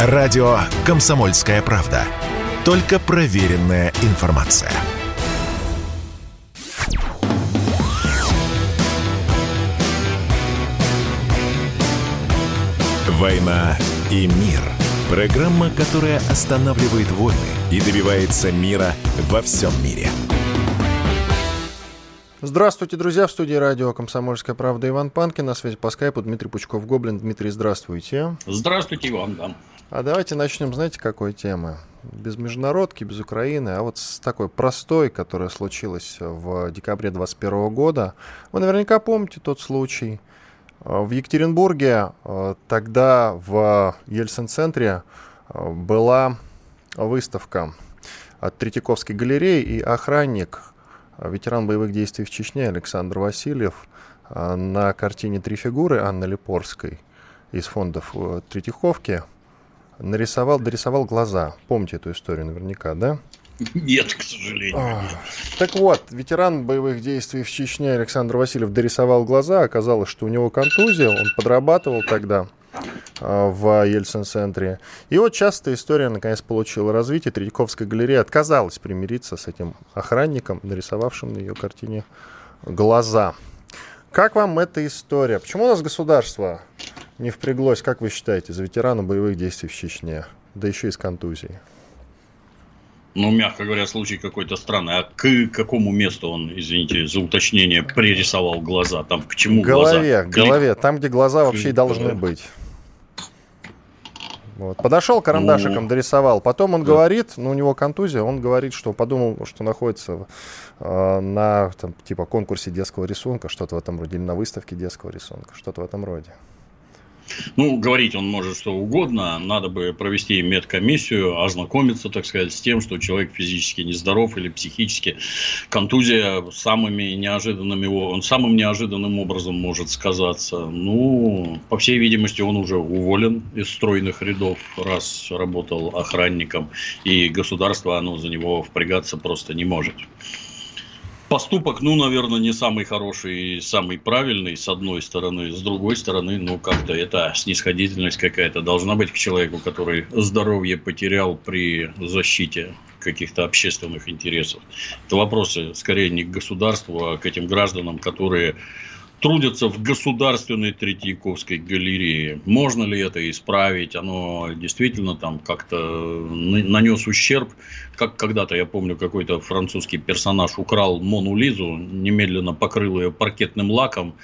Радио «Комсомольская правда». Только проверенная информация. «Война и мир». Программа, которая останавливает войны и добивается мира во всем мире. Здравствуйте, друзья. В студии радио «Комсомольская правда» Иван Панкин. На связи по скайпу Дмитрий Пучков-Гоблин. Дмитрий, здравствуйте. Здравствуйте, Иван, да. А давайте начнем, знаете, какой темы? Без международки, без Украины, а вот с такой простой, которая случилась в декабре 2021 года. Вы наверняка помните тот случай. В Екатеринбурге э, тогда в Ельцин-центре э, была выставка от Третьяковской галереи и охранник, ветеран боевых действий в Чечне Александр Васильев на картине «Три фигуры» Анны Липорской из фондов Третьяковки нарисовал, дорисовал глаза. Помните эту историю наверняка, да? Нет, к сожалению. А, так вот, ветеран боевых действий в Чечне Александр Васильев дорисовал глаза. Оказалось, что у него контузия. Он подрабатывал тогда а, в Ельцин-центре. И вот часто история наконец получила развитие. Третьяковская галерея отказалась примириться с этим охранником, нарисовавшим на ее картине глаза. Как вам эта история? Почему у нас государство не впряглось, как вы считаете, за ветерана боевых действий в Чечне? Да еще и с контузией ну, мягко говоря, случай какой-то странный. А к какому месту он, извините за уточнение, пририсовал глаза? Там к чему голове, глаза? К голове, там, где глаза вообще и должны быть. Вот. Подошел карандашиком, дорисовал. Потом он да. говорит, ну у него контузия, он говорит, что подумал, что находится э, на там, типа конкурсе детского рисунка, что-то в этом роде, или на выставке детского рисунка, что-то в этом роде. Ну, говорить он может что угодно. Надо бы провести медкомиссию, ознакомиться, так сказать, с тем, что человек физически нездоров или психически. Контузия самыми неожиданными, он самым неожиданным образом может сказаться. Ну, по всей видимости, он уже уволен из стройных рядов, раз работал охранником, и государство, оно за него впрягаться просто не может. Поступок, ну, наверное, не самый хороший и самый правильный, с одной стороны. С другой стороны, ну, как-то это снисходительность какая-то должна быть к человеку, который здоровье потерял при защите каких-то общественных интересов. Это вопросы скорее не к государству, а к этим гражданам, которые трудятся в государственной Третьяковской галерее. Можно ли это исправить? Оно действительно там как-то нанес ущерб. Как когда-то, я помню, какой-то французский персонаж украл Мону Лизу, немедленно покрыл ее паркетным лаком.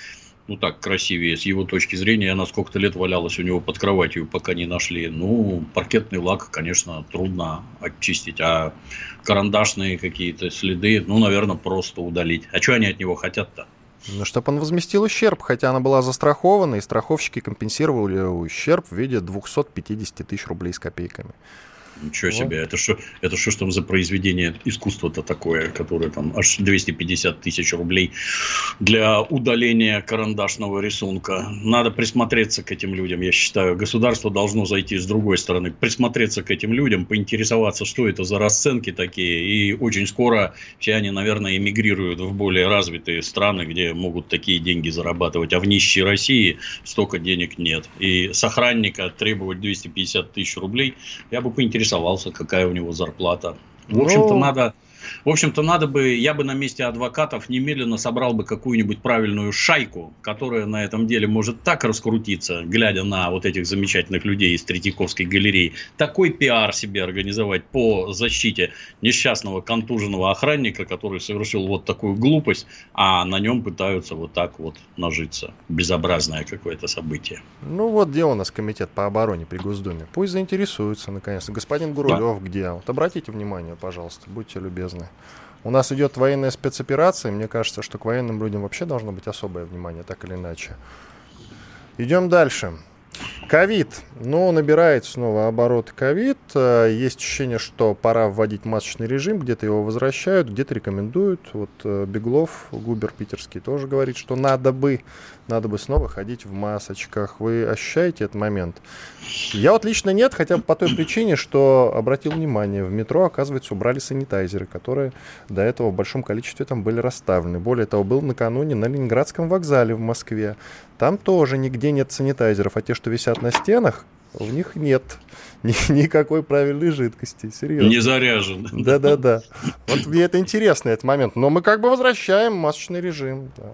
Ну, так красивее. С его точки зрения, она сколько-то лет валялась у него под кроватью, пока не нашли. Ну, паркетный лак, конечно, трудно очистить. А карандашные какие-то следы, ну, наверное, просто удалить. А что они от него хотят-то? Ну, чтобы он возместил ущерб, хотя она была застрахована, и страховщики компенсировали ущерб в виде 250 тысяч рублей с копейками. Ничего вот. себе, это что, это что ж там за произведение искусства-то такое, которое там аж 250 тысяч рублей для удаления карандашного рисунка. Надо присмотреться к этим людям, я считаю. Государство должно зайти с другой стороны, присмотреться к этим людям, поинтересоваться, что это за расценки такие. И очень скоро все они, наверное, эмигрируют в более развитые страны, где могут такие деньги зарабатывать. А в нищей России столько денег нет. И с охранника требовать 250 тысяч рублей, я бы поинтересовался поинтересовался, какая у него зарплата. В общем-то, ну... надо в общем-то, надо бы, я бы на месте адвокатов немедленно собрал бы какую-нибудь правильную шайку, которая на этом деле может так раскрутиться, глядя на вот этих замечательных людей из Третьяковской галереи, такой пиар себе организовать по защите несчастного контуженного охранника, который совершил вот такую глупость, а на нем пытаются вот так вот нажиться. Безобразное какое-то событие. Ну вот где у нас комитет по обороне при Госдуме. Пусть заинтересуется наконец-то. Господин Гурулев да. где? Вот обратите внимание, пожалуйста, будьте любезны полезны. У нас идет военная спецоперация, мне кажется, что к военным людям вообще должно быть особое внимание, так или иначе. Идем дальше. Ковид. Ну, набирает снова обороты ковид. Э, есть ощущение, что пора вводить масочный режим. Где-то его возвращают, где-то рекомендуют. Вот э, Беглов, Губер питерский, тоже говорит, что надо бы, надо бы снова ходить в масочках. Вы ощущаете этот момент? Я вот лично нет, хотя бы по той причине, что обратил внимание, в метро, оказывается, убрали санитайзеры, которые до этого в большом количестве там были расставлены. Более того, был накануне на Ленинградском вокзале в Москве. Там тоже нигде нет санитайзеров, а те, что висят на стенах, в них нет никакой правильной жидкости, серьезно. Не заряжен. Да-да-да. Вот мне это интересно, этот момент. Но мы как бы возвращаем масочный режим. Да.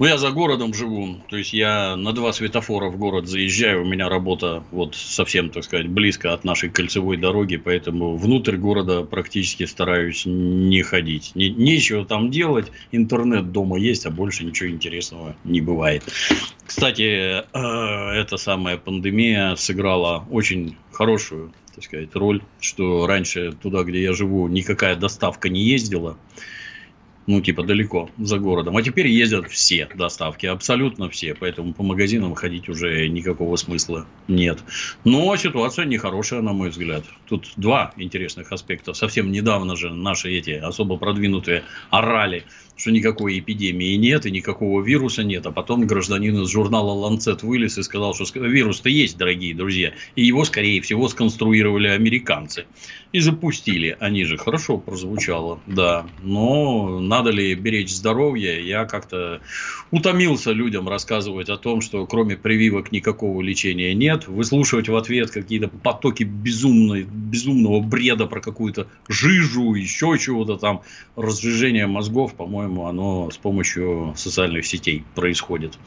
Ну, я за городом живу, то есть я на два светофора в город заезжаю, у меня работа вот совсем, так сказать, близко от нашей кольцевой дороги, поэтому внутрь города практически стараюсь не ходить. Не, нечего там делать, интернет дома есть, а больше ничего интересного не бывает. Кстати, э, эта самая пандемия сыграла очень хорошую, так сказать, роль, что раньше туда, где я живу, никакая доставка не ездила ну, типа, далеко за городом. А теперь ездят все доставки, абсолютно все. Поэтому по магазинам ходить уже никакого смысла нет. Но ситуация нехорошая, на мой взгляд. Тут два интересных аспекта. Совсем недавно же наши эти особо продвинутые орали что никакой эпидемии нет и никакого вируса нет. А потом гражданин из журнала Lancet вылез и сказал, что вирус-то есть, дорогие друзья. И его, скорее всего, сконструировали американцы. И запустили. Они же хорошо прозвучало, да. Но надо ли беречь здоровье, я как-то утомился людям рассказывать о том, что кроме прививок никакого лечения нет. Выслушивать в ответ какие-то потоки безумной, безумного бреда про какую-то жижу, еще чего-то там, разжижение мозгов, по-моему, оно с помощью социальных сетей происходит.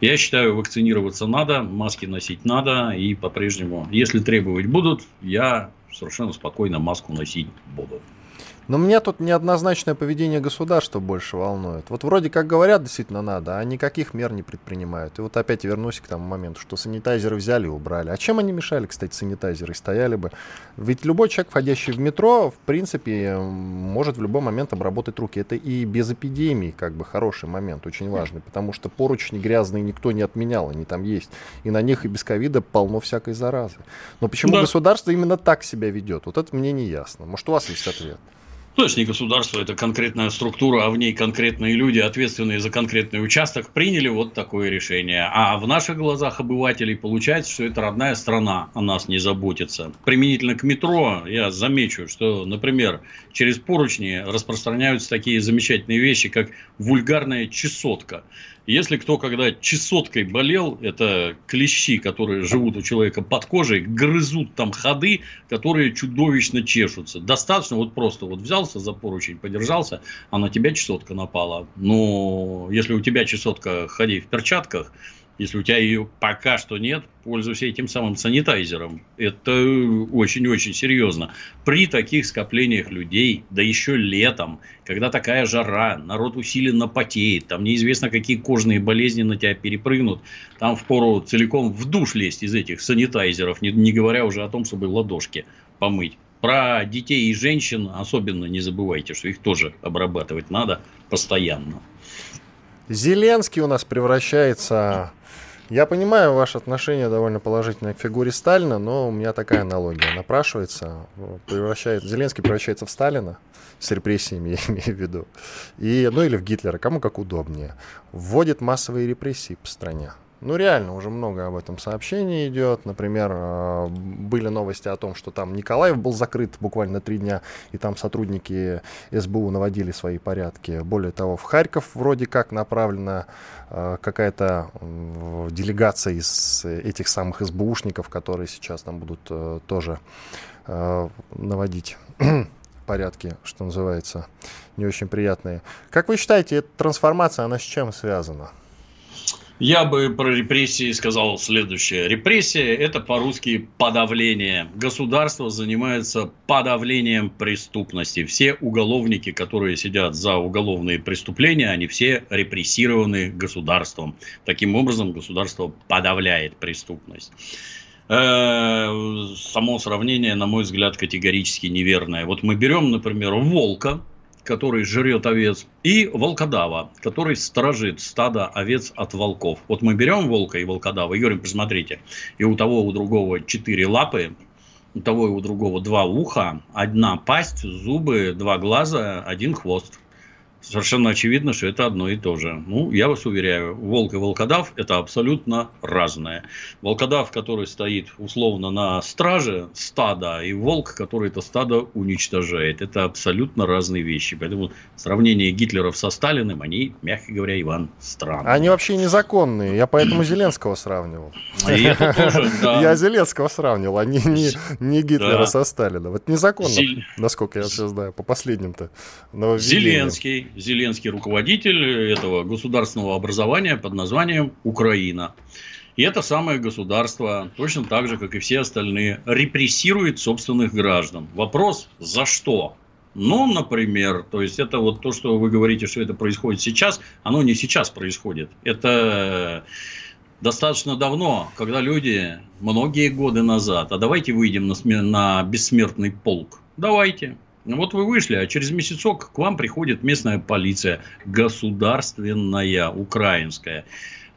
Я считаю, вакцинироваться надо, маски носить надо, и по-прежнему, если требовать будут, я совершенно спокойно маску носить буду. Но меня тут неоднозначное поведение государства больше волнует. Вот вроде как говорят, действительно надо, а никаких мер не предпринимают. И вот опять вернусь к тому моменту, что санитайзеры взяли и убрали. А чем они мешали, кстати, санитайзеры? Стояли бы. Ведь любой человек, входящий в метро, в принципе, может в любой момент обработать руки. Это и без эпидемии, как бы, хороший момент, очень важный. Потому что поручни грязные никто не отменял, они там есть. И на них и без ковида полно всякой заразы. Но почему да. государство именно так себя ведет? Вот это мне не ясно. Может, у вас есть ответ? То есть не государство, это конкретная структура, а в ней конкретные люди, ответственные за конкретный участок, приняли вот такое решение. А в наших глазах обывателей получается, что это родная страна о нас не заботится. Применительно к метро я замечу, что, например, через поручни распространяются такие замечательные вещи, как вульгарная чесотка. Если кто когда чесоткой болел, это клещи, которые живут у человека под кожей, грызут там ходы, которые чудовищно чешутся. Достаточно вот просто вот взялся за поручень, подержался, а на тебя чесотка напала. Но если у тебя чесотка, ходи в перчатках, если у тебя ее пока что нет, пользуйся этим самым санитайзером. Это очень-очень серьезно. При таких скоплениях людей, да еще летом, когда такая жара, народ усиленно потеет, там неизвестно, какие кожные болезни на тебя перепрыгнут, там впору целиком в душ лезть из этих санитайзеров, не, не говоря уже о том, чтобы ладошки помыть. Про детей и женщин особенно не забывайте, что их тоже обрабатывать надо постоянно. Зеленский у нас превращается я понимаю ваше отношение довольно положительное к фигуре Сталина, но у меня такая аналогия напрашивается. Превращает, Зеленский превращается в Сталина с репрессиями, я имею в виду. И, ну или в Гитлера, кому как удобнее. Вводит массовые репрессии по стране. Ну, реально, уже много об этом сообщений идет. Например, э, были новости о том, что там Николаев был закрыт буквально три дня, и там сотрудники СБУ наводили свои порядки. Более того, в Харьков вроде как направлена э, какая-то делегация из этих самых СБУшников, которые сейчас там будут э, тоже наводить порядки, что называется, не очень приятные. Как вы считаете, эта трансформация, она с чем связана? Я бы про репрессии сказал следующее. Репрессия – это по-русски подавление. Государство занимается подавлением преступности. Все уголовники, которые сидят за уголовные преступления, они все репрессированы государством. Таким образом, государство подавляет преступность. Э, само сравнение, на мой взгляд, категорически неверное. Вот мы берем, например, волка, который жрет овец, и волкодава, который сторожит стадо овец от волков. Вот мы берем волка и волкодава и говорим, посмотрите, и у того, у другого четыре лапы, у того и у другого два уха, одна пасть, зубы, два глаза, один хвост. Совершенно очевидно, что это одно и то же. Ну, я вас уверяю, волк и волкодав – это абсолютно разное. Волкодав, который стоит условно на страже стада, и волк, который это стадо уничтожает. Это абсолютно разные вещи. Поэтому сравнение Гитлеров со Сталиным, они, мягко говоря, Иван, странные. Они вообще незаконные. Я поэтому Зеленского сравнивал. Я Зеленского сравнивал, а не Гитлера со Сталиным. Это незаконно, насколько я все знаю, по последним-то Зеленский, Зеленский руководитель этого государственного образования под названием Украина. И это самое государство, точно так же, как и все остальные, репрессирует собственных граждан. Вопрос, за что? Ну, например, то есть это вот то, что вы говорите, что это происходит сейчас, оно не сейчас происходит. Это достаточно давно, когда люди многие годы назад, а давайте выйдем на, на бессмертный полк. Давайте. Ну, вот вы вышли, а через месяцок к вам приходит местная полиция, государственная, украинская.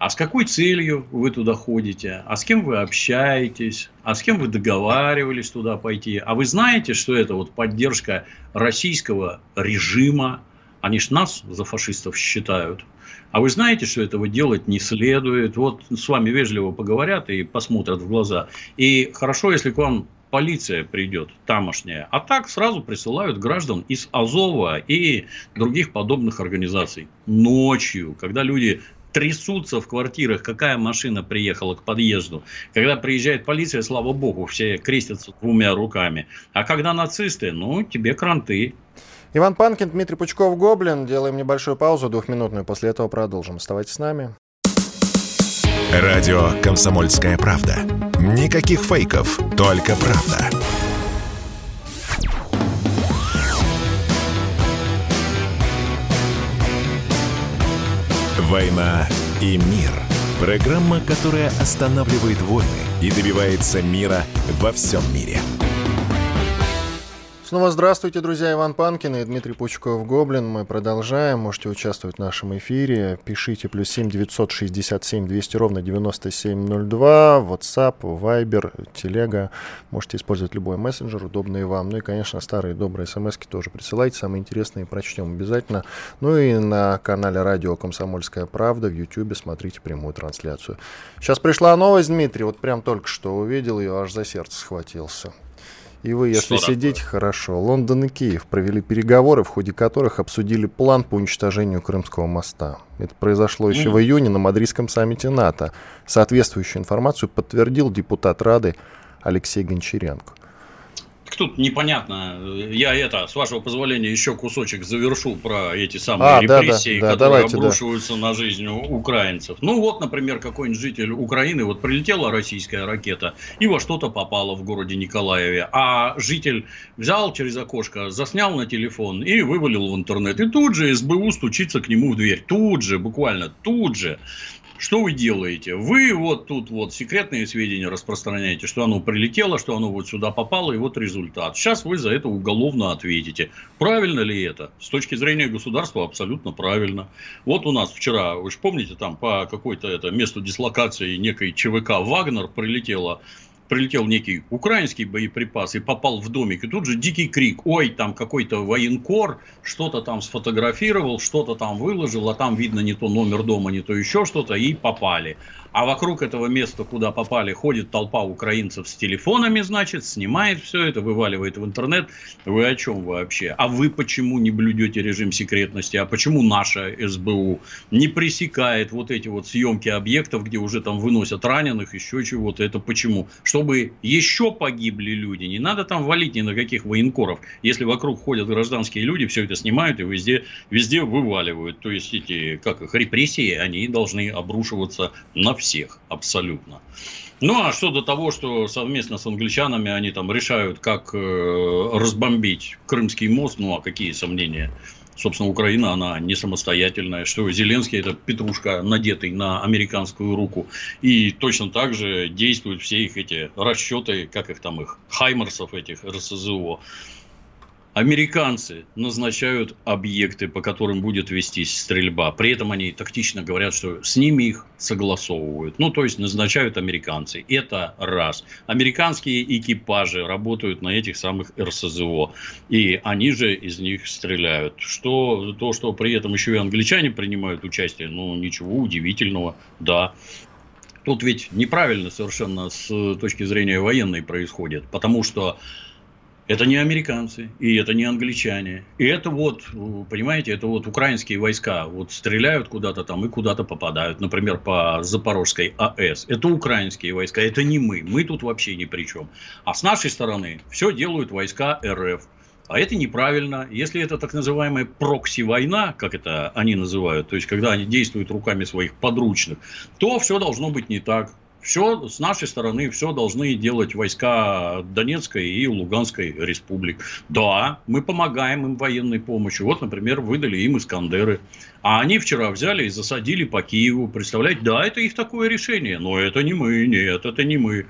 А с какой целью вы туда ходите? А с кем вы общаетесь? А с кем вы договаривались туда пойти? А вы знаете, что это вот поддержка российского режима? Они ж нас за фашистов считают. А вы знаете, что этого делать не следует? Вот с вами вежливо поговорят и посмотрят в глаза. И хорошо, если к вам полиция придет тамошняя, а так сразу присылают граждан из Азова и других подобных организаций. Ночью, когда люди трясутся в квартирах, какая машина приехала к подъезду. Когда приезжает полиция, слава богу, все крестятся двумя руками. А когда нацисты, ну, тебе кранты. Иван Панкин, Дмитрий Пучков, Гоблин. Делаем небольшую паузу, двухминутную. После этого продолжим. Оставайтесь с нами. Радио «Комсомольская правда». Никаких фейков, только правда. «Война и мир». Программа, которая останавливает войны и добивается мира во всем мире. Снова здравствуйте, друзья. Иван Панкин и Дмитрий Пучков Гоблин. Мы продолжаем. Можете участвовать в нашем эфире. Пишите плюс 7 967 200 ровно 9702. WhatsApp, Viber, Телега. Можете использовать любой мессенджер, удобный вам. Ну и, конечно, старые добрые смс тоже присылайте. Самые интересные прочтем обязательно. Ну и на канале радио «Комсомольская правда» в YouTube смотрите прямую трансляцию. Сейчас пришла новость, Дмитрий. Вот прям только что увидел ее, аж за сердце схватился. И вы, если Что сидите, такое? хорошо. Лондон и Киев провели переговоры, в ходе которых обсудили план по уничтожению Крымского моста. Это произошло еще mm. в июне на Мадридском саммите НАТО. Соответствующую информацию подтвердил депутат Рады Алексей Гончаренко тут непонятно. Я это, с вашего позволения, еще кусочек завершу про эти самые а, репрессии, да, да, которые давайте, обрушиваются да. на жизнь украинцев. Ну вот, например, какой-нибудь житель Украины, вот прилетела российская ракета и во что-то попала в городе Николаеве, а житель взял через окошко, заснял на телефон и вывалил в интернет. И тут же СБУ стучится к нему в дверь. Тут же, буквально тут же. Что вы делаете? Вы вот тут вот секретные сведения распространяете, что оно прилетело, что оно вот сюда попало, и вот результат. Сейчас вы за это уголовно ответите. Правильно ли это? С точки зрения государства абсолютно правильно. Вот у нас вчера, вы же помните, там по какой-то это месту дислокации некой ЧВК «Вагнер» прилетело прилетел некий украинский боеприпас и попал в домик, и тут же дикий крик, ой, там какой-то военкор, что-то там сфотографировал, что-то там выложил, а там видно не то номер дома, не то еще что-то, и попали. А вокруг этого места, куда попали, ходит толпа украинцев с телефонами, значит, снимает все это, вываливает в интернет. Вы о чем вообще? А вы почему не блюдете режим секретности? А почему наша СБУ не пресекает вот эти вот съемки объектов, где уже там выносят раненых, еще чего-то? Это почему? Чтобы еще погибли люди. Не надо там валить ни на каких военкоров. Если вокруг ходят гражданские люди, все это снимают и везде, везде вываливают. То есть эти, как их, репрессии, они должны обрушиваться на всех, абсолютно. Ну, а что до того, что совместно с англичанами они там решают, как э, разбомбить Крымский мост, ну, а какие сомнения? Собственно, Украина, она не самостоятельная, что Зеленский это петрушка, надетый на американскую руку. И точно так же действуют все их эти расчеты, как их там их, хаймерсов этих, РСЗО. Американцы назначают объекты, по которым будет вестись стрельба. При этом они тактично говорят, что с ними их согласовывают. Ну, то есть назначают американцы. Это раз. Американские экипажи работают на этих самых РСЗО. И они же из них стреляют. Что, то, что при этом еще и англичане принимают участие, ну, ничего удивительного, да. Тут ведь неправильно совершенно с точки зрения военной происходит. Потому что это не американцы, и это не англичане. И это вот, понимаете, это вот украинские войска вот стреляют куда-то там и куда-то попадают. Например, по Запорожской АЭС. Это украинские войска, это не мы. Мы тут вообще ни при чем. А с нашей стороны все делают войска РФ. А это неправильно. Если это так называемая прокси-война, как это они называют, то есть когда они действуют руками своих подручных, то все должно быть не так. Все с нашей стороны, все должны делать войска Донецкой и Луганской республик. Да, мы помогаем им военной помощью. Вот, например, выдали им Искандеры. А они вчера взяли и засадили по Киеву. Представляете, да, это их такое решение. Но это не мы, нет, это не мы.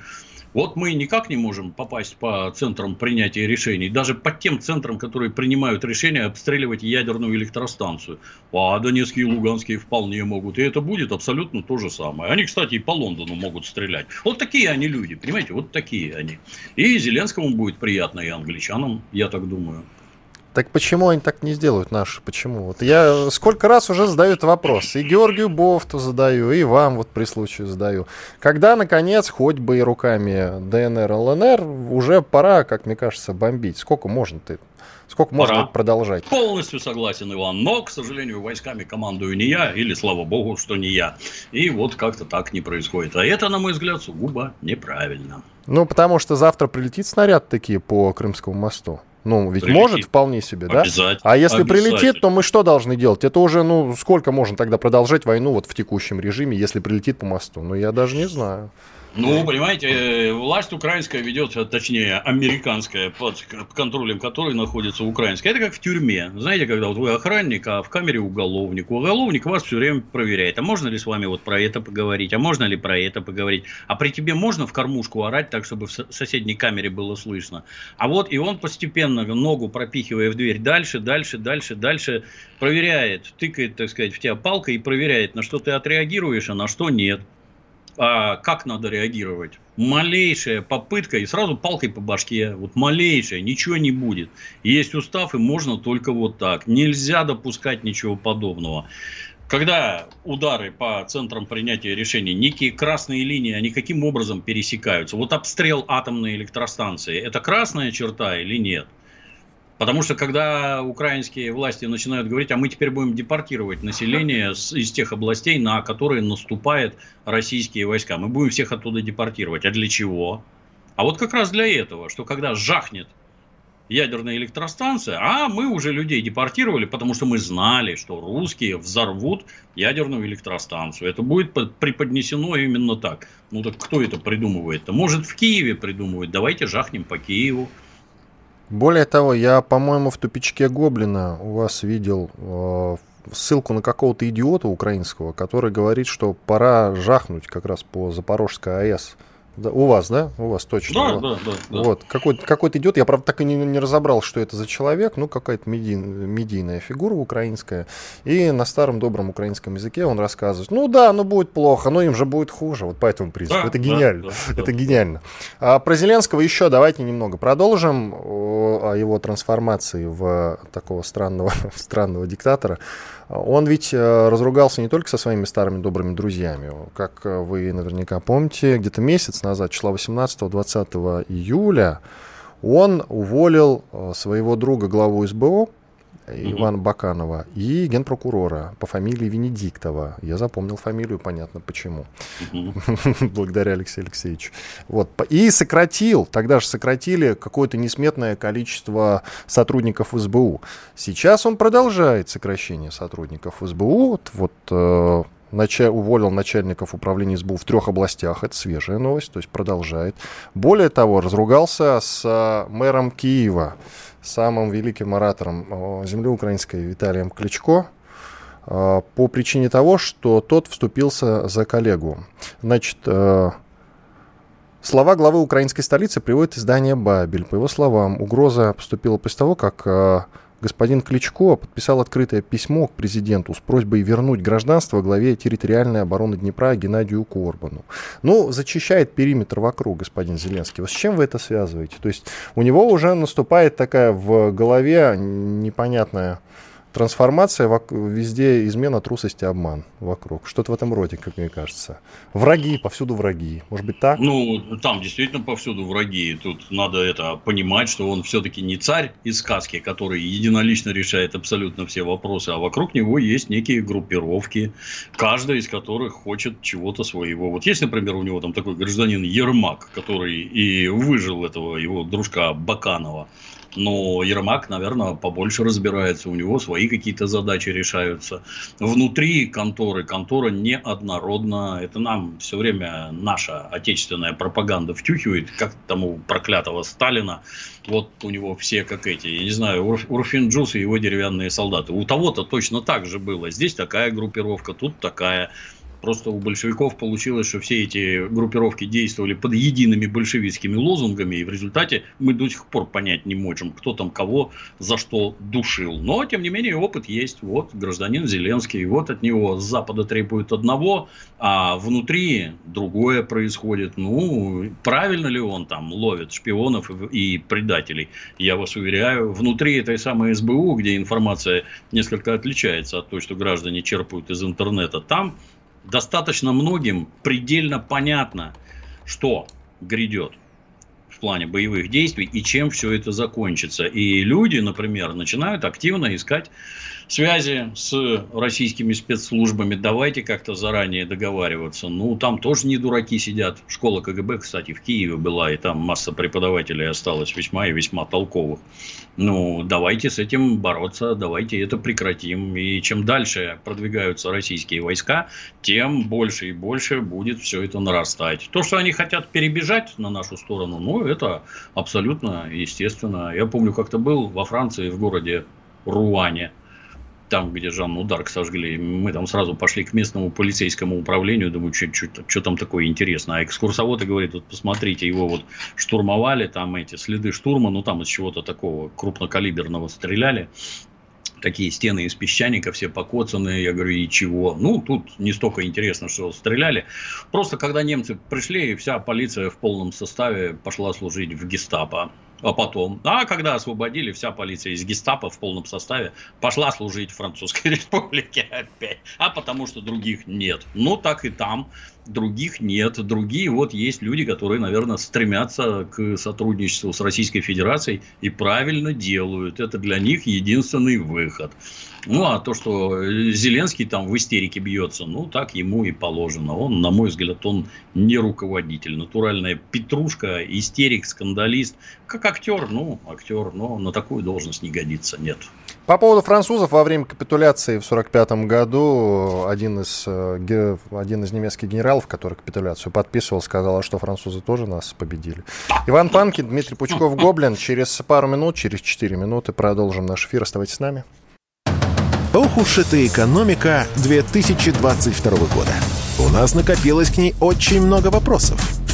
Вот мы никак не можем попасть по центрам принятия решений, даже по тем центрам, которые принимают решения обстреливать ядерную электростанцию. А Донецкие и Луганские вполне могут. И это будет абсолютно то же самое. Они, кстати, и по Лондону могут стрелять. Вот такие они люди, понимаете, вот такие они. И Зеленскому будет приятно, и англичанам, я так думаю. Так почему они так не сделают наши? Почему? Вот я сколько раз уже задаю этот вопрос. И Георгию Бофту задаю, и вам вот при случае задаю. Когда, наконец, хоть бы и руками ДНР, ЛНР, уже пора, как мне кажется, бомбить. Сколько можно ты? Сколько можно Пора. продолжать? Полностью согласен, Иван. Но, к сожалению, войсками командую не я, или слава богу, что не я. И вот как-то так не происходит. А это, на мой взгляд, сугубо неправильно. Ну, потому что завтра прилетит снаряд такие по Крымскому мосту. Ну, ведь прилетит. может вполне себе, да? А если прилетит, то мы что должны делать? Это уже, ну, сколько можно тогда продолжать войну вот в текущем режиме, если прилетит по мосту? Ну, я даже не знаю. Ну, понимаете, власть украинская ведет, точнее, американская, под контролем которой находится украинская. Это как в тюрьме. Знаете, когда вот вы охранник, а в камере уголовник. Уголовник вас все время проверяет. А можно ли с вами вот про это поговорить? А можно ли про это поговорить? А при тебе можно в кормушку орать так, чтобы в соседней камере было слышно? А вот и он постепенно, ногу пропихивая в дверь, дальше, дальше, дальше, дальше проверяет, тыкает, так сказать, в тебя палкой и проверяет, на что ты отреагируешь, а на что нет а, как надо реагировать. Малейшая попытка и сразу палкой по башке. Вот малейшая, ничего не будет. Есть устав и можно только вот так. Нельзя допускать ничего подобного. Когда удары по центрам принятия решений, некие красные линии, они каким образом пересекаются? Вот обстрел атомной электростанции, это красная черта или нет? Потому что когда украинские власти начинают говорить, а мы теперь будем депортировать население с, из тех областей, на которые наступают российские войска, мы будем всех оттуда депортировать. А для чего? А вот как раз для этого, что когда жахнет ядерная электростанция, а мы уже людей депортировали, потому что мы знали, что русские взорвут ядерную электростанцию. Это будет преподнесено именно так. Ну так кто это придумывает-то? Может в Киеве придумывать? Давайте жахнем по Киеву. Более того, я, по-моему, в тупичке Гоблина у вас видел э, ссылку на какого-то идиота украинского, который говорит, что пора жахнуть как раз по Запорожской АЭС. Да, у вас, да? У вас точно. Да, да, да, да. Вот. Какой-то, какой-то идет. Я, правда, так и не, не разобрал, что это за человек. Ну, какая-то медий, медийная фигура украинская. И на старом добром украинском языке он рассказывает. Ну да, ну будет плохо, но им же будет хуже. Вот по этому принципу. Да, это гениально. Да, да, это да. гениально. А про Зеленского еще давайте немного продолжим о его трансформации в такого странного, странного диктатора. Он ведь э, разругался не только со своими старыми добрыми друзьями. Как э, вы наверняка помните, где-то месяц назад, числа 18-20 июля, он уволил э, своего друга, главу СБО, Ивана Баканова, и генпрокурора по фамилии Венедиктова. Я запомнил фамилию, понятно почему. Благодаря Алексею Алексеевичу. Вот. И сократил, тогда же сократили какое-то несметное количество сотрудников СБУ. Сейчас он продолжает сокращение сотрудников СБУ. Вот, вот э, уволил начальников управления СБУ в трех областях. Это свежая новость, то есть продолжает. Более того, разругался с э, мэром Киева самым великим оратором земли украинской Виталием Кличко э, по причине того, что тот вступился за коллегу. Значит, э, Слова главы украинской столицы приводит издание «Бабель». По его словам, угроза поступила после того, как господин Кличко подписал открытое письмо к президенту с просьбой вернуть гражданство главе территориальной обороны Днепра Геннадию Корбану. Ну, зачищает периметр вокруг господин Зеленский. С чем вы это связываете? То есть у него уже наступает такая в голове непонятная трансформация везде измена, трусость и обман вокруг. Что-то в этом роде, как мне кажется. Враги, повсюду враги. Может быть так? Ну, там действительно повсюду враги. Тут надо это понимать, что он все-таки не царь из сказки, который единолично решает абсолютно все вопросы, а вокруг него есть некие группировки, каждая из которых хочет чего-то своего. Вот есть, например, у него там такой гражданин Ермак, который и выжил этого его дружка Баканова. Но Ермак, наверное, побольше разбирается, у него свои какие-то задачи решаются. Внутри конторы, контора неоднородна. Это нам все время наша отечественная пропаганда втюхивает, как тому проклятого Сталина. Вот у него все как эти, я не знаю, Урфин Джус и его деревянные солдаты. У того-то точно так же было. Здесь такая группировка, тут такая. Просто у большевиков получилось, что все эти группировки действовали под едиными большевистскими лозунгами, и в результате мы до сих пор понять не можем, кто там кого за что душил. Но, тем не менее, опыт есть. Вот гражданин Зеленский, вот от него с Запада требуют одного, а внутри другое происходит. Ну, правильно ли он там ловит шпионов и предателей? Я вас уверяю, внутри этой самой СБУ, где информация несколько отличается от той, что граждане черпают из интернета, там достаточно многим предельно понятно, что грядет в плане боевых действий и чем все это закончится. И люди, например, начинают активно искать связи с российскими спецслужбами, давайте как-то заранее договариваться. Ну, там тоже не дураки сидят. Школа КГБ, кстати, в Киеве была, и там масса преподавателей осталось весьма и весьма толковых. Ну, давайте с этим бороться, давайте это прекратим. И чем дальше продвигаются российские войска, тем больше и больше будет все это нарастать. То, что они хотят перебежать на нашу сторону, ну, это абсолютно естественно. Я помню, как-то был во Франции, в городе Руане там, где Жанну Дарк сожгли, мы там сразу пошли к местному полицейскому управлению, думаю, что там такое интересное. А экскурсовод и говорит, вот посмотрите, его вот штурмовали, там эти следы штурма, ну там из чего-то такого крупнокалиберного стреляли, такие стены из песчаника, все покоцанные. Я говорю, и чего? Ну, тут не столько интересно, что стреляли. Просто когда немцы пришли, вся полиция в полном составе пошла служить в гестапо а потом, а когда освободили, вся полиция из гестапо в полном составе пошла служить Французской Республике опять. А потому что других нет. Ну, так и там других нет. Другие вот есть люди, которые, наверное, стремятся к сотрудничеству с Российской Федерацией и правильно делают. Это для них единственный выход. Ну, а то, что Зеленский там в истерике бьется, ну, так ему и положено. Он, на мой взгляд, он не руководитель. Натуральная петрушка, истерик, скандалист. Как актер, ну, актер, но на такую должность не годится, нет. По поводу французов, во время капитуляции в 1945 году один из, э, один из немецких генералов, который капитуляцию подписывал, сказал, что французы тоже нас победили. Иван Панкин, Дмитрий Пучков-Гоблин. Через пару минут, через 4 минуты продолжим наш эфир. Оставайтесь с нами. Ох уж эта экономика 2022 года. У нас накопилось к ней очень много вопросов.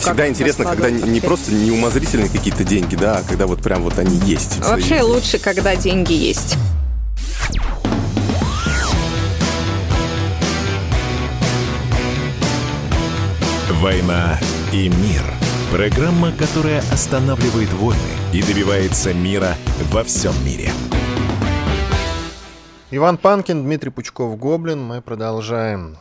Всегда интересно, когда не просто неумозрительные какие-то деньги, да, а когда вот прям вот они есть. Вообще и... лучше, когда деньги есть. «Война и мир» – программа, которая останавливает войны и добивается мира во всем мире – Иван Панкин, Дмитрий Пучков-Гоблин. Мы продолжаем.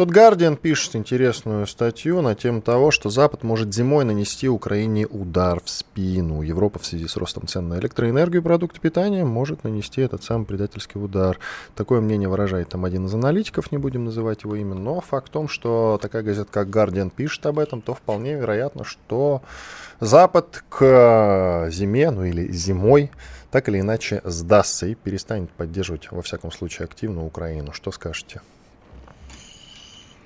Тут Guardian пишет интересную статью на тему того, что Запад может зимой нанести Украине удар в спину. Европа в связи с ростом цен на электроэнергию и продукты питания может нанести этот самый предательский удар. Такое мнение выражает там один из аналитиков, не будем называть его имя, но факт в том, что такая газета, как Guardian, пишет об этом, то вполне вероятно, что Запад к зиме, ну или зимой, так или иначе сдастся и перестанет поддерживать, во всяком случае, активно Украину. Что скажете?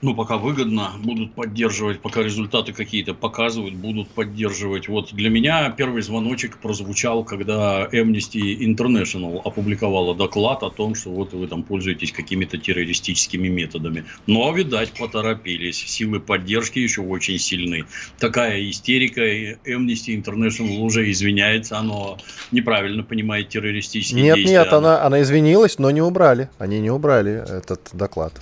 Ну, пока выгодно, будут поддерживать, пока результаты какие-то показывают, будут поддерживать. Вот для меня первый звоночек прозвучал, когда Amnesty International опубликовала доклад о том, что вот вы там пользуетесь какими-то террористическими методами. Но, видать, поторопились. Силы поддержки еще очень сильны. Такая истерика. Amnesty International уже извиняется, оно неправильно понимает террористические нет, действия. Нет, нет, она, она извинилась, но не убрали. Они не убрали этот доклад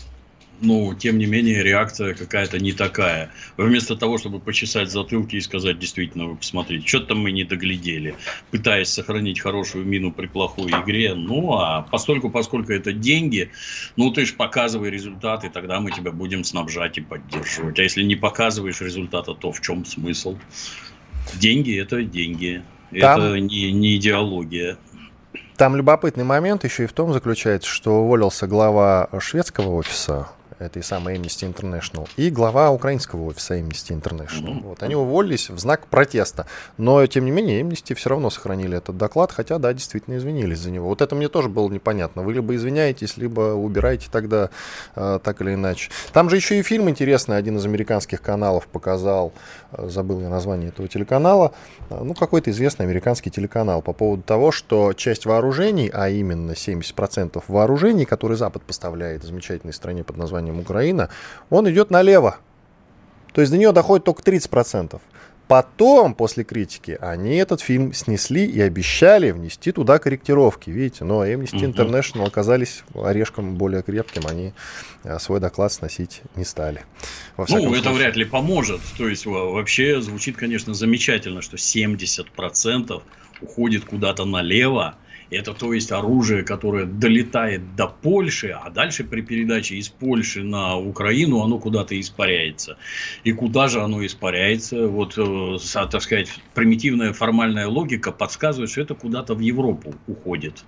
ну, тем не менее, реакция какая-то не такая. Вместо того, чтобы почесать затылки и сказать, действительно, вы посмотрите, что-то мы не доглядели, пытаясь сохранить хорошую мину при плохой игре. Ну, а постольку, поскольку это деньги, ну, ты же показывай результаты, тогда мы тебя будем снабжать и поддерживать. А если не показываешь результата, то в чем смысл? Деньги – это деньги. Там... Это не, не идеология. Там любопытный момент еще и в том заключается, что уволился глава шведского офиса этой самой Amnesty International, и глава украинского офиса Amnesty International. Mm-hmm. Вот, они уволились в знак протеста. Но, тем не менее, Amnesty все равно сохранили этот доклад, хотя, да, действительно извинились за него. Вот это мне тоже было непонятно. Вы либо извиняетесь, либо убираете тогда э, так или иначе. Там же еще и фильм интересный, один из американских каналов показал, э, забыл я название этого телеканала, э, ну, какой-то известный американский телеканал по поводу того, что часть вооружений, а именно 70% вооружений, которые Запад поставляет замечательной стране под названием названием Украина, он идет налево. То есть до нее доходит только 30%. Потом, после критики, они этот фильм снесли и обещали внести туда корректировки. Видите, но Amnesty International оказались орешком более крепким, они э, свой доклад сносить не стали. Ну, случае. это вряд ли поможет. То есть вообще звучит, конечно, замечательно, что 70% уходит куда-то налево, это то есть оружие, которое долетает до Польши, а дальше при передаче из Польши на Украину оно куда-то испаряется. И куда же оно испаряется? Вот, э, так сказать, примитивная формальная логика подсказывает, что это куда-то в Европу уходит.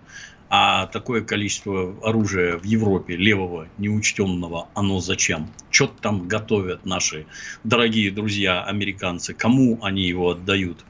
А такое количество оружия в Европе, левого, неучтенного, оно зачем? Что там готовят наши дорогие друзья американцы? Кому они его отдают?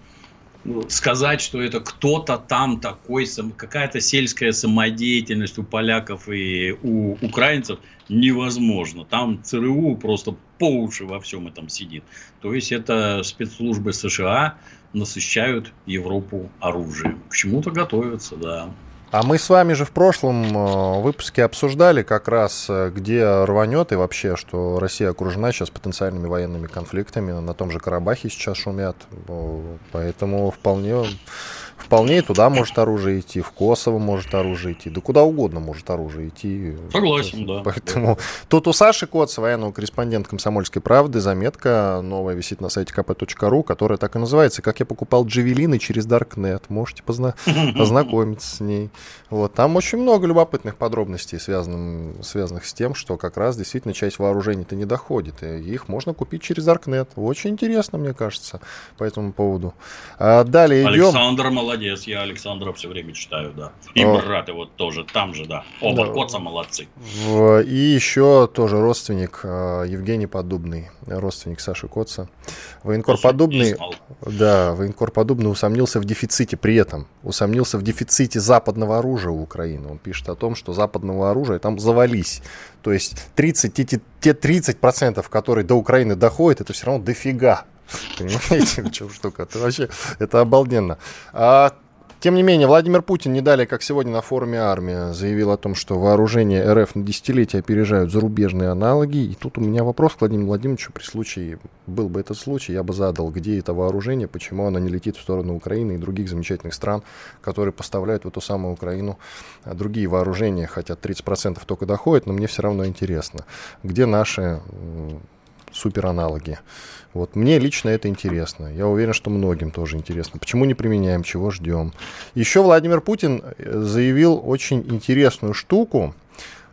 Сказать, что это кто-то там такой, какая-то сельская самодеятельность у поляков и у украинцев невозможно. Там ЦРУ просто по уши во всем этом сидит. То есть это спецслужбы США насыщают Европу оружием. К чему-то готовятся, да. А мы с вами же в прошлом э, выпуске обсуждали как раз, э, где рванет и вообще, что Россия окружена сейчас потенциальными военными конфликтами. На том же Карабахе сейчас шумят. Поэтому вполне Вполне туда может оружие идти, в Косово может оружие идти, да куда угодно может оружие идти. Согласен, да. Поэтому тут у Саши Коц, военного корреспондента «Комсомольской правды», заметка новая висит на сайте kp.ru, которая так и называется «Как я покупал джавелины через Даркнет». Можете позна- познакомиться с ней. Вот. Там очень много любопытных подробностей, связанных, связанных с тем, что как раз действительно часть вооружений-то не доходит. И их можно купить через Даркнет. Очень интересно, мне кажется, по этому поводу. А далее идем. Александр молодец, я Александра все время читаю, да. И О. брат его тоже, там же, да. Оба да. Коца молодцы. И еще тоже родственник э, Евгений Подубный, родственник Саши Коца. Военкор Подубный, да, военкор Подубный усомнился в дефиците при этом, усомнился в дефиците западного оружия у Украины. Он пишет о том, что западного оружия там завались. То есть 30, те, те 30%, которые до Украины доходят, это все равно дофига. Понимаете, чем штука? Это вообще, это обалденно. А, тем не менее, Владимир Путин не далее, как сегодня на форуме армия, заявил о том, что вооружения РФ на десятилетия опережают зарубежные аналоги. И тут у меня вопрос к Владимиру Владимировичу. При случае, был бы этот случай, я бы задал, где это вооружение, почему оно не летит в сторону Украины и других замечательных стран, которые поставляют в эту самую Украину другие вооружения, хотя 30% только доходит, но мне все равно интересно, где наши супераналоги. Вот мне лично это интересно. Я уверен, что многим тоже интересно. Почему не применяем, чего ждем? Еще Владимир Путин э, заявил очень интересную штуку.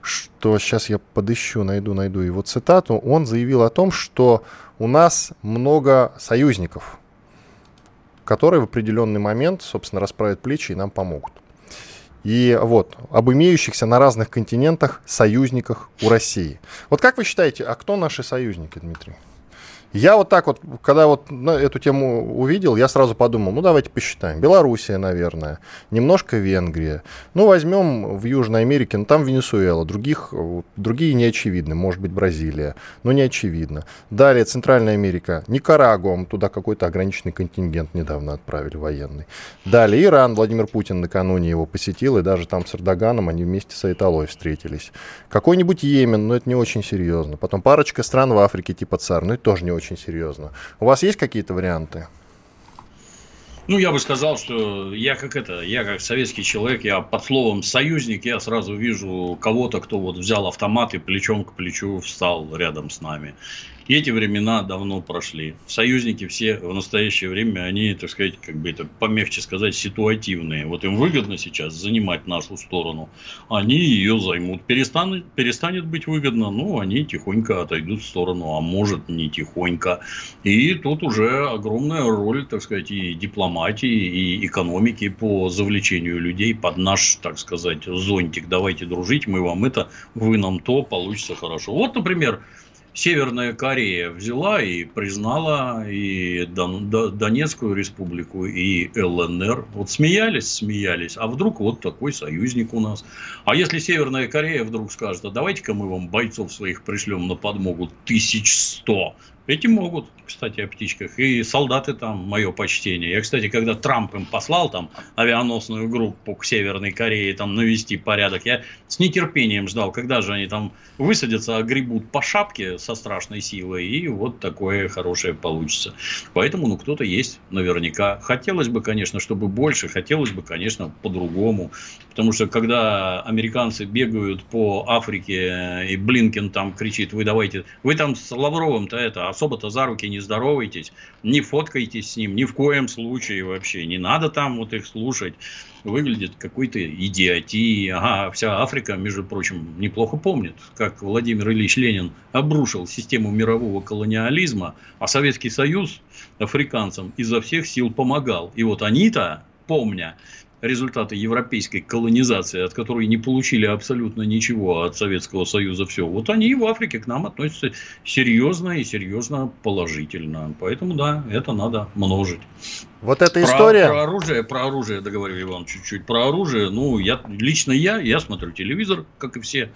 что сейчас я подыщу, найду, найду его цитату. Он заявил о том, что у нас много союзников, которые в определенный момент, собственно, расправят плечи и нам помогут. И вот, об имеющихся на разных континентах союзниках у России. Вот как вы считаете, а кто наши союзники, Дмитрий? Я вот так вот, когда вот ну, эту тему увидел, я сразу подумал, ну давайте посчитаем. Белоруссия, наверное, немножко Венгрия. Ну возьмем в Южной Америке, ну там Венесуэла, других, другие не очевидны, может быть Бразилия, но не очевидно. Далее Центральная Америка, Никарагуа, туда какой-то ограниченный контингент недавно отправили военный. Далее Иран, Владимир Путин накануне его посетил, и даже там с Эрдоганом они вместе с Айталой встретились. Какой-нибудь Йемен, но это не очень серьезно. Потом парочка стран в Африке типа ЦАР, ну это тоже не очень очень серьезно. У вас есть какие-то варианты? Ну, я бы сказал, что я как это, я как советский человек, я под словом союзник, я сразу вижу кого-то, кто вот взял автомат и плечом к плечу встал рядом с нами. И эти времена давно прошли. Союзники все в настоящее время, они, так сказать, как бы это помягче сказать, ситуативные. Вот им выгодно сейчас занимать нашу сторону, они ее займут. Перестанет, перестанет быть выгодно, ну, они тихонько отойдут в сторону, а может не тихонько. И тут уже огромная роль, так сказать, и дипломатии, и экономики по завлечению людей под наш, так сказать, зонтик. Давайте дружить, мы вам это, вы нам то, получится хорошо. Вот, например, Северная Корея взяла и признала и Донецкую республику, и ЛНР. Вот смеялись, смеялись, а вдруг вот такой союзник у нас. А если Северная Корея вдруг скажет, а давайте-ка мы вам бойцов своих пришлем на подмогу тысяч сто, эти могут, кстати, о птичках. И солдаты там, мое почтение. Я, кстати, когда Трамп им послал там авианосную группу к Северной Корее там навести порядок, я с нетерпением ждал, когда же они там высадятся, огребут по шапке со страшной силой, и вот такое хорошее получится. Поэтому, ну, кто-то есть наверняка. Хотелось бы, конечно, чтобы больше, хотелось бы, конечно, по-другому. Потому что, когда американцы бегают по Африке, и Блинкен там кричит, вы давайте, вы там с Лавровым-то это, особо-то за руки не здоровайтесь, не фоткайтесь с ним, ни в коем случае вообще. Не надо там вот их слушать. Выглядит какой-то идиотией. Ага, вся Африка, между прочим, неплохо помнит, как Владимир Ильич Ленин обрушил систему мирового колониализма, а Советский Союз африканцам изо всех сил помогал. И вот они-то, помня результаты европейской колонизации, от которой не получили абсолютно ничего от Советского Союза все, вот они и в Африке к нам относятся серьезно и серьезно положительно. Поэтому да, это надо множить. Вот эта история... Про оружие, про оружие договорили вам чуть-чуть. Про оружие, ну, я, лично я, я смотрю телевизор, как и все.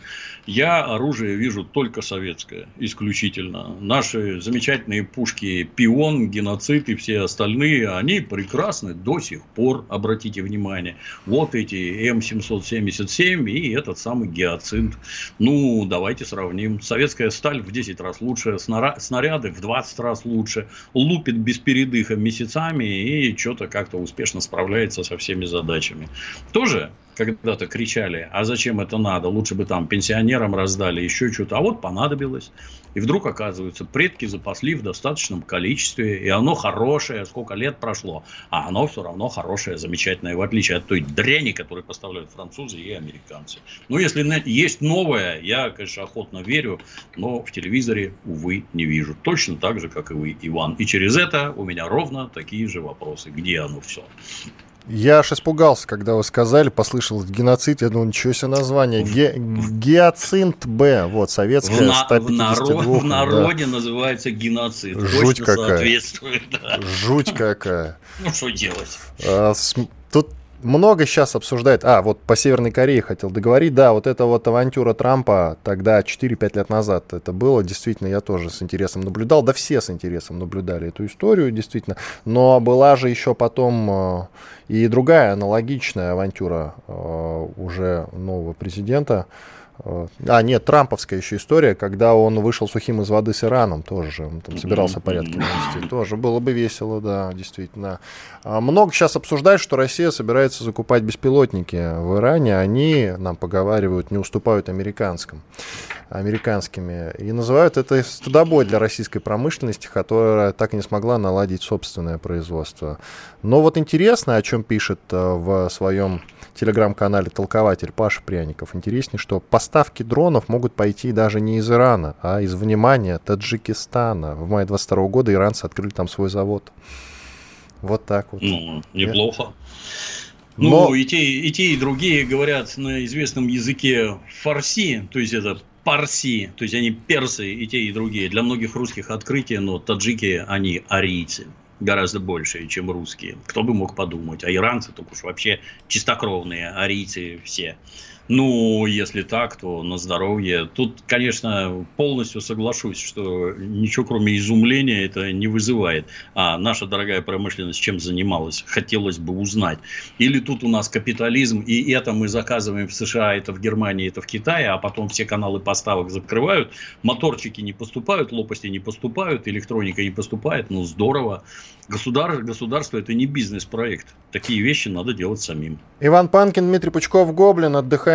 Я оружие вижу только советское, исключительно. Наши замечательные пушки Пион, Геноцид и все остальные, они прекрасны до сих пор, обратите внимание. Вот эти М777 и этот самый Геоцинт. Ну, давайте сравним. Советская сталь в 10 раз лучше, снаряды в 20 раз лучше, лупит без передыха месяцами и и что-то как-то успешно справляется со всеми задачами. Тоже когда-то кричали, а зачем это надо, лучше бы там пенсионерам раздали, еще что-то, а вот понадобилось. И вдруг, оказывается, предки запасли в достаточном количестве, и оно хорошее, сколько лет прошло, а оно все равно хорошее, замечательное, в отличие от той дряни, которую поставляют французы и американцы. Ну, если есть новое, я, конечно, охотно верю, но в телевизоре, увы, не вижу. Точно так же, как и вы, Иван. И через это у меня ровно такие же вопросы. Где оно все? Я аж испугался, когда вы сказали, послышалось геноцид. Я думал, ничего себе название. Ге, геоцинт Б. Вот, советская, в 152. В, народе да. называется геноцид. Жуть Точно какая. Соответствует, да. Жуть какая. Ну, что делать? А, тут много сейчас обсуждает. А, вот по Северной Корее хотел договорить. Да, вот эта вот авантюра Трампа тогда 4-5 лет назад это было. Действительно, я тоже с интересом наблюдал. Да все с интересом наблюдали эту историю, действительно. Но была же еще потом э, и другая аналогичная авантюра э, уже нового президента. А, нет, трамповская еще история, когда он вышел сухим из воды с Ираном, тоже он там собирался порядки навести. Тоже было бы весело, да, действительно. А, много сейчас обсуждают, что Россия собирается закупать беспилотники в Иране. Они, нам поговаривают, не уступают американским американскими. И называют это стыдобой для российской промышленности, которая так и не смогла наладить собственное производство. Но вот интересно, о чем пишет э, в своем телеграм-канале толкователь Паша Пряников. Интереснее, что по поставки дронов могут пойти даже не из Ирана, а из, внимания, Таджикистана. В мае 22 года иранцы открыли там свой завод. Вот так вот. Ну, неплохо. Но... Ну, и те, и те, и другие говорят на известном языке фарси, то есть это парси, то есть они персы, и те, и другие. Для многих русских открытие, но таджики, они арийцы гораздо больше, чем русские. Кто бы мог подумать. А иранцы, только уж вообще чистокровные, арийцы все. Ну, если так, то на здоровье. Тут, конечно, полностью соглашусь, что ничего кроме изумления это не вызывает. А наша дорогая промышленность чем занималась? Хотелось бы узнать. Или тут у нас капитализм, и это мы заказываем в США, это в Германии, это в Китае, а потом все каналы поставок закрывают, моторчики не поступают, лопасти не поступают, электроника не поступает. Ну, здорово. Государ, государство это не бизнес-проект. Такие вещи надо делать самим. Иван Панкин, Дмитрий Пучков, Гоблин. Отдыхаем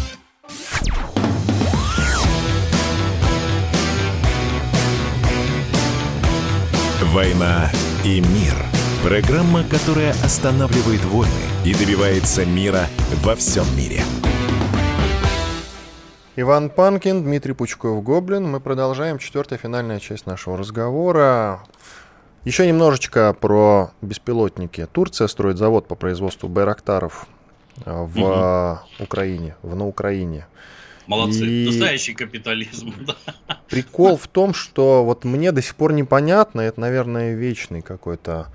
«Война и мир» – программа, которая останавливает войны и добивается мира во всем мире. Иван Панкин, Дмитрий Пучков-Гоблин. Мы продолжаем финальная финальная часть нашего разговора. Еще немножечко про беспилотники. Турция строит завод по производству байрактаров э, в угу. Украине, в на Украине. Молодцы, и... настоящий капитализм. Прикол в том, что вот мне до сих пор непонятно, это, наверное, вечный какой-то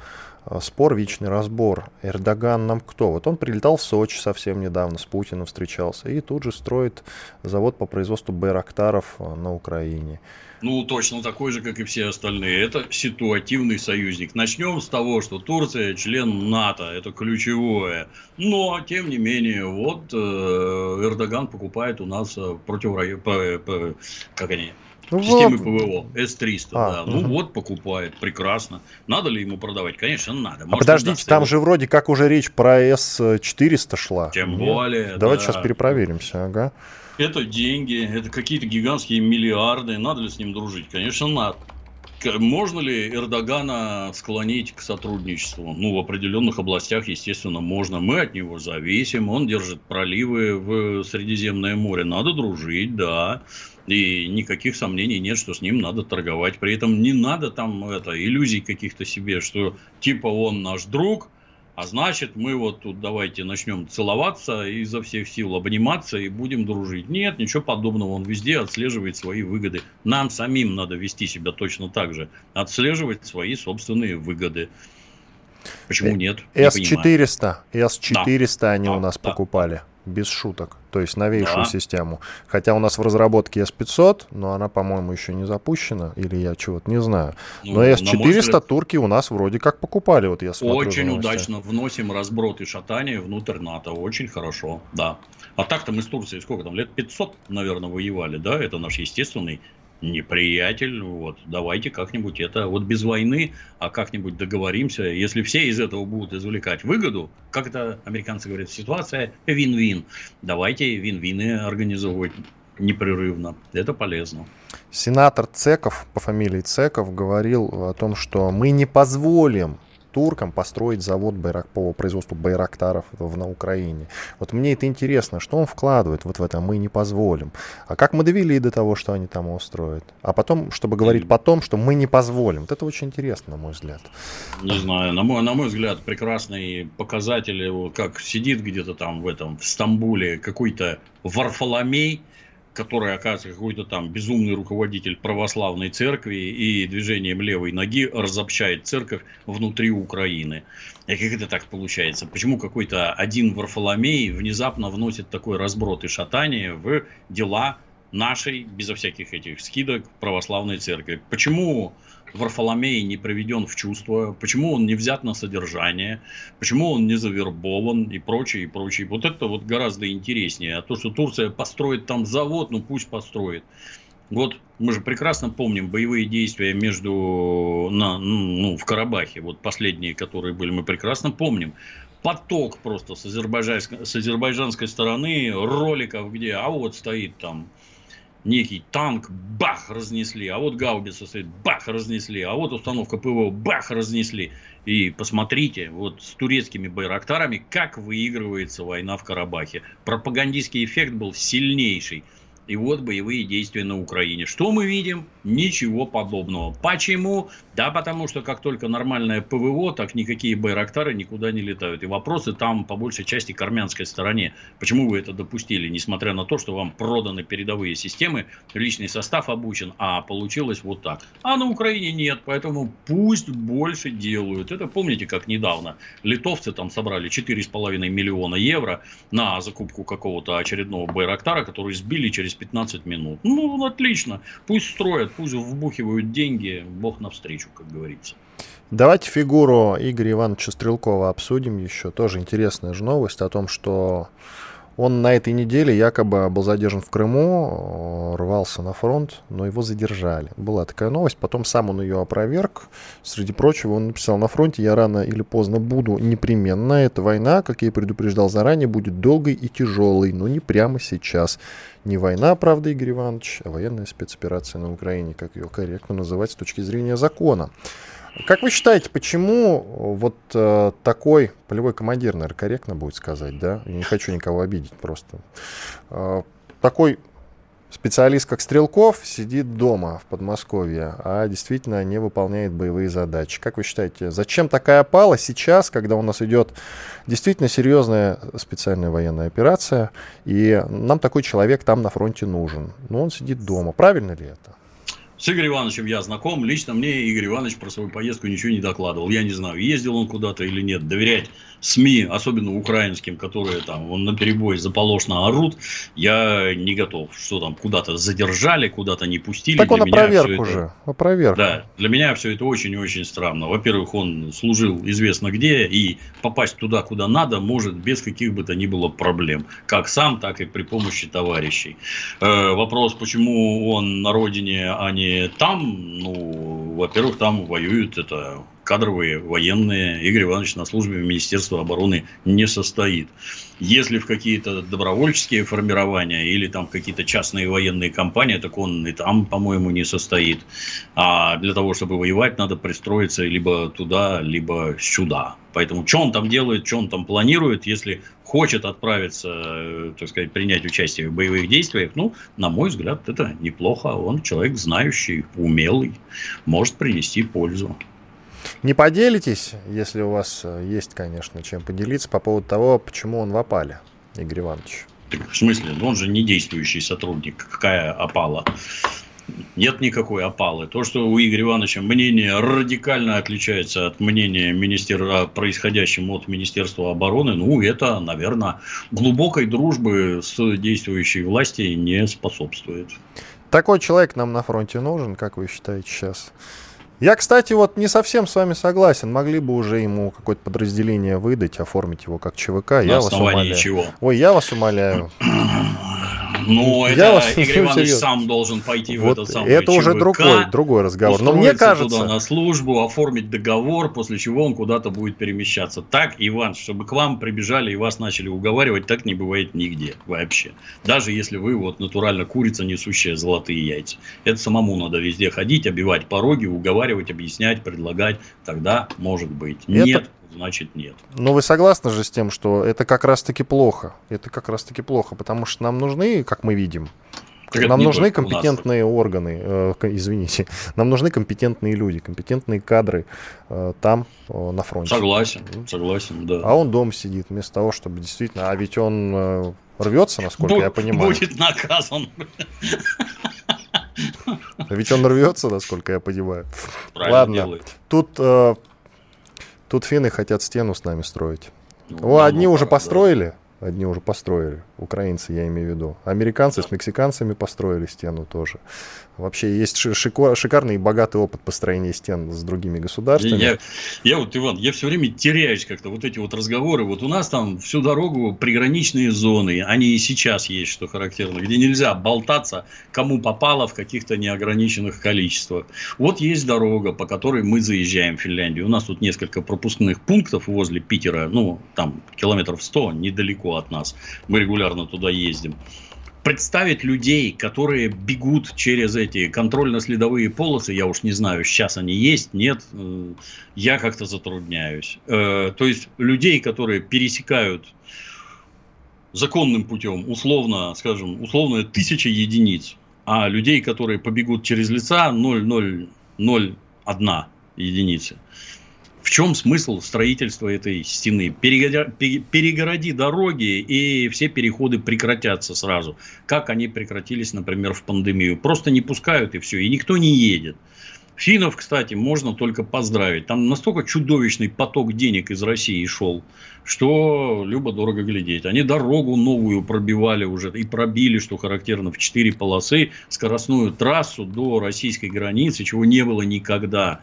а, спор, вечный разбор. Эрдоган нам кто? Вот он прилетал в Сочи совсем недавно, с Путиным встречался, и тут же строит завод по производству байрактаров а, на Украине. Ну, точно такой же, как и все остальные. Это ситуативный союзник. Начнем с того, что Турция член НАТО, это ключевое. Но, тем не менее, вот э, Эрдоган покупает у нас э, противоракетные, как они, ну, Системы ПВО, С-300, а, да. Угу. Ну вот, покупает, прекрасно. Надо ли ему продавать? Конечно, надо. Может, а подождите, там его. же вроде как уже речь про С-400 шла. Тем Нет? более, Давайте да. сейчас перепроверимся, ага. Это деньги, это какие-то гигантские миллиарды. Надо ли с ним дружить? Конечно, надо. Можно ли Эрдогана склонить к сотрудничеству? Ну, в определенных областях, естественно, можно. Мы от него зависим. Он держит проливы в Средиземное море. Надо дружить, да. И никаких сомнений нет, что с ним надо торговать. При этом не надо там это, иллюзий каких-то себе, что типа он наш друг, а значит, мы вот тут давайте начнем целоваться изо всех сил, обниматься и будем дружить. Нет, ничего подобного. Он везде отслеживает свои выгоды. Нам самим надо вести себя точно так же. Отслеживать свои собственные выгоды. Почему э, нет? С-400. С-400 да. они да, у нас да. покупали без шуток, то есть новейшую да. систему. Хотя у нас в разработке S500, но она, по-моему, еще не запущена, или я чего-то не знаю. Ну, но S400 взгляд, турки у нас вроде как покупали, вот я смотрю. Очень удачно вносим разброд и шатание внутрь НАТО, очень хорошо, да. А так-то мы с Турцией сколько там, лет 500, наверное, воевали, да, это наш естественный неприятель, вот, давайте как-нибудь это, вот без войны, а как-нибудь договоримся, если все из этого будут извлекать выгоду, как это американцы говорят, ситуация вин-вин, давайте вин-вины организовывать непрерывно, это полезно. Сенатор Цеков, по фамилии Цеков, говорил о том, что мы не позволим туркам построить завод байрак, по производству байрактаров в, на Украине. Вот мне это интересно, что он вкладывает вот в это, мы не позволим. А как мы довели до того, что они там устроят? А потом, чтобы говорить потом, что мы не позволим. Вот это очень интересно, на мой взгляд. Не знаю, на мой, на мой взгляд, прекрасный показатель, как сидит где-то там в этом, в Стамбуле какой-то Варфоломей, который, оказывается, какой-то там безумный руководитель православной церкви и движением левой ноги разобщает церковь внутри Украины. И как это так получается? Почему какой-то один Варфоломей внезапно вносит такой разброд и шатание в дела нашей, безо всяких этих скидок, православной церкви? Почему Варфоломей не приведен в чувство, почему он не взят на содержание, почему он не завербован и прочее, и прочее. Вот это вот гораздо интереснее. А то, что Турция построит там завод, ну пусть построит. Вот мы же прекрасно помним боевые действия между на, ну, в Карабахе, вот последние, которые были, мы прекрасно помним. Поток просто с азербайджанской, с азербайджанской стороны роликов, где а вот стоит там некий танк, бах, разнесли, а вот гаубица стоит, бах, разнесли, а вот установка ПВО, бах, разнесли. И посмотрите, вот с турецкими байрактарами, как выигрывается война в Карабахе. Пропагандистский эффект был сильнейший. И вот боевые действия на Украине. Что мы видим? Ничего подобного. Почему? Да, потому что как только нормальное ПВО, так никакие байрактары никуда не летают. И вопросы там по большей части к армянской стороне. Почему вы это допустили, несмотря на то, что вам проданы передовые системы, личный состав обучен, а получилось вот так. А на Украине нет, поэтому пусть больше делают. Это помните, как недавно литовцы там собрали 4,5 миллиона евро на закупку какого-то очередного байрактара, который сбили через 15 минут. Ну, отлично. Пусть строят, пусть вбухивают деньги, бог навстречу, как говорится. Давайте фигуру Игоря Ивановича Стрелкова обсудим еще. Тоже интересная же новость о том, что он на этой неделе якобы был задержан в Крыму, э, рвался на фронт, но его задержали. Была такая новость, потом сам он ее опроверг. Среди прочего, он написал на фронте, я рано или поздно буду непременно. Эта война, как я и предупреждал заранее, будет долгой и тяжелой, но не прямо сейчас. Не война, правда, Игорь Иванович, а военная спецоперация на Украине, как ее корректно называть с точки зрения закона. Как вы считаете, почему вот э, такой полевой командир, наверное, корректно будет сказать, да? Я не хочу никого обидеть просто. Э, такой специалист, как Стрелков, сидит дома в Подмосковье, а действительно не выполняет боевые задачи. Как вы считаете, зачем такая пала сейчас, когда у нас идет действительно серьезная специальная военная операция, и нам такой человек там на фронте нужен? Но он сидит дома. Правильно ли это? С Игорем Ивановичем я знаком. Лично мне Игорь Иванович про свою поездку ничего не докладывал. Я не знаю, ездил он куда-то или нет. Доверять СМИ, особенно украинским, которые там он на перебой заполошно орут, я не готов. Что там, куда-то задержали, куда-то не пустили. Так он опроверг уже. Это... Опроверг. Да, для меня все это очень-очень странно. Во-первых, он служил известно где, и попасть туда, куда надо, может без каких бы то ни было проблем. Как сам, так и при помощи товарищей. Э, вопрос, почему он на родине, а не там, ну, во-первых, там воюют это кадровые военные. Игорь Иванович на службе Министерства обороны не состоит. Если в какие-то добровольческие формирования или там какие-то частные военные компании, так он и там, по-моему, не состоит. А для того, чтобы воевать, надо пристроиться либо туда, либо сюда. Поэтому что он там делает, что он там планирует, если хочет отправиться, э, так сказать, принять участие в боевых действиях, ну, на мой взгляд, это неплохо. Он человек знающий, умелый, может принести пользу. Не поделитесь, если у вас э, есть, конечно, чем поделиться по поводу того, почему он в опале, Игорь Иванович. в смысле? Ну, он же не действующий сотрудник. Какая опала? Нет никакой опалы. То, что у Игоря Ивановича мнение радикально отличается от мнения министера, происходящего от Министерства обороны, ну, это, наверное, глубокой дружбы с действующей властью не способствует. Такой человек нам на фронте нужен, как вы считаете сейчас? Я, кстати, вот не совсем с вами согласен. Могли бы уже ему какое-то подразделение выдать, оформить его как ЧВК. На я вас умоляю. Чего? Ой, я вас умоляю. Ну, это вас Игорь Иванович сам должен пойти вот в этот самый Это ЧВК, уже другой, другой разговор. Но мне кажется... туда на службу, оформить договор, после чего он куда-то будет перемещаться. Так, Иван, чтобы к вам прибежали и вас начали уговаривать, так не бывает нигде вообще. Даже если вы вот натурально курица, несущая золотые яйца. Это самому надо везде ходить, обивать пороги, уговаривать, объяснять, предлагать. Тогда может быть. Это... Нет, значит нет. Но вы согласны же с тем, что это как раз-таки плохо? Это как раз-таки плохо, потому что нам нужны, как мы видим, так нам нужны компетентные органы, э, извините, нам нужны компетентные люди, компетентные кадры э, там, э, на фронте. Согласен, согласен, да. А он дома сидит, вместо того, чтобы действительно... А ведь он э, рвется, насколько Бу- я понимаю. Будет наказан. А ведь он рвется, насколько я понимаю. Правильно Ладно, делает. тут э, Тут финны хотят стену с нами строить. Ну, О, одни уже построили, Одни уже построили. Украинцы, я имею в виду. Американцы с мексиканцами построили стену тоже. Вообще есть шикарный и богатый опыт построения стен с другими государствами. Я, я вот, Иван, я все время теряюсь как-то. Вот эти вот разговоры. Вот у нас там всю дорогу приграничные зоны. Они и сейчас есть, что характерно. Где нельзя болтаться, кому попало в каких-то неограниченных количествах. Вот есть дорога, по которой мы заезжаем в Финляндию. У нас тут несколько пропускных пунктов возле Питера. Ну, там километров 100, недалеко от нас. Мы регулярно туда ездим представить людей, которые бегут через эти контрольно-следовые полосы, я уж не знаю, сейчас они есть, нет, э, я как-то затрудняюсь. Э, то есть людей, которые пересекают законным путем, условно, скажем, условно тысяча единиц, а людей, которые побегут через лица 0,001 единицы. В чем смысл строительства этой стены? Перегороди дороги, и все переходы прекратятся сразу. Как они прекратились, например, в пандемию. Просто не пускают, и все, и никто не едет. Финнов, кстати, можно только поздравить. Там настолько чудовищный поток денег из России шел, что любо-дорого глядеть. Они дорогу новую пробивали уже и пробили, что характерно, в четыре полосы скоростную трассу до российской границы, чего не было никогда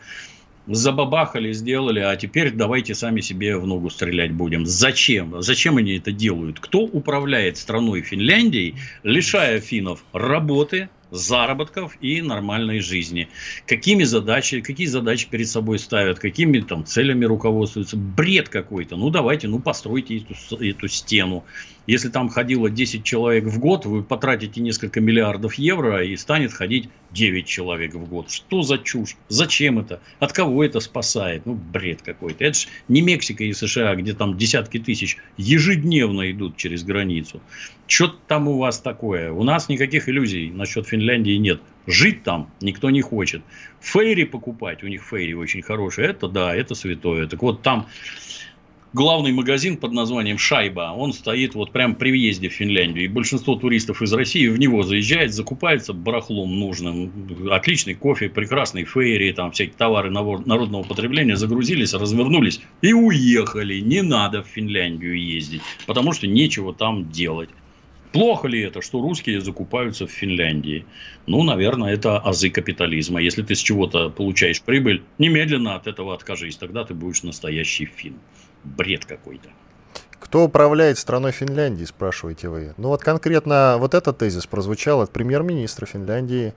забабахали, сделали, а теперь давайте сами себе в ногу стрелять будем. Зачем? Зачем они это делают? Кто управляет страной Финляндии, лишая финнов работы, заработков и нормальной жизни. Какими задачи, какие задачи перед собой ставят, какими там целями руководствуются. Бред какой-то. Ну, давайте, ну, постройте эту, эту стену. Если там ходило 10 человек в год, вы потратите несколько миллиардов евро и станет ходить 9 человек в год. Что за чушь? Зачем это? От кого это спасает? Ну, бред какой-то. Это же не Мексика и США, где там десятки тысяч ежедневно идут через границу. Что там у вас такое? У нас никаких иллюзий насчет Финляндии нет. Жить там никто не хочет. Фейри покупать, у них фейри очень хорошие, это да, это святое. Так вот там главный магазин под названием «Шайба», он стоит вот прямо при въезде в Финляндию. И большинство туристов из России в него заезжает, закупается барахлом нужным. Отличный кофе, прекрасный фейри, там всякие товары народного потребления. Загрузились, развернулись и уехали. Не надо в Финляндию ездить, потому что нечего там делать. Плохо ли это, что русские закупаются в Финляндии? Ну, наверное, это азы капитализма. Если ты с чего-то получаешь прибыль, немедленно от этого откажись. Тогда ты будешь настоящий фин бред какой-то. Кто управляет страной Финляндии, спрашиваете вы? Ну вот конкретно вот этот тезис прозвучал от премьер-министра Финляндии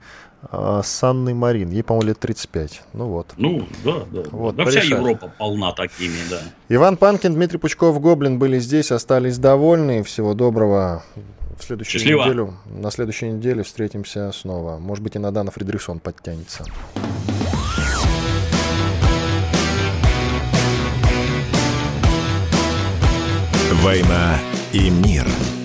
э, Санны Марин. Ей, по-моему, лет 35. Ну вот. Ну, да, да. Вот, да вся Европа полна такими, да. Иван Панкин, Дмитрий Пучков, Гоблин были здесь, остались довольны. Всего доброго. В следующую Счастливо. неделю, на следующей неделе встретимся снова. Может быть, и Надана Фредериксон подтянется. «Война и мир».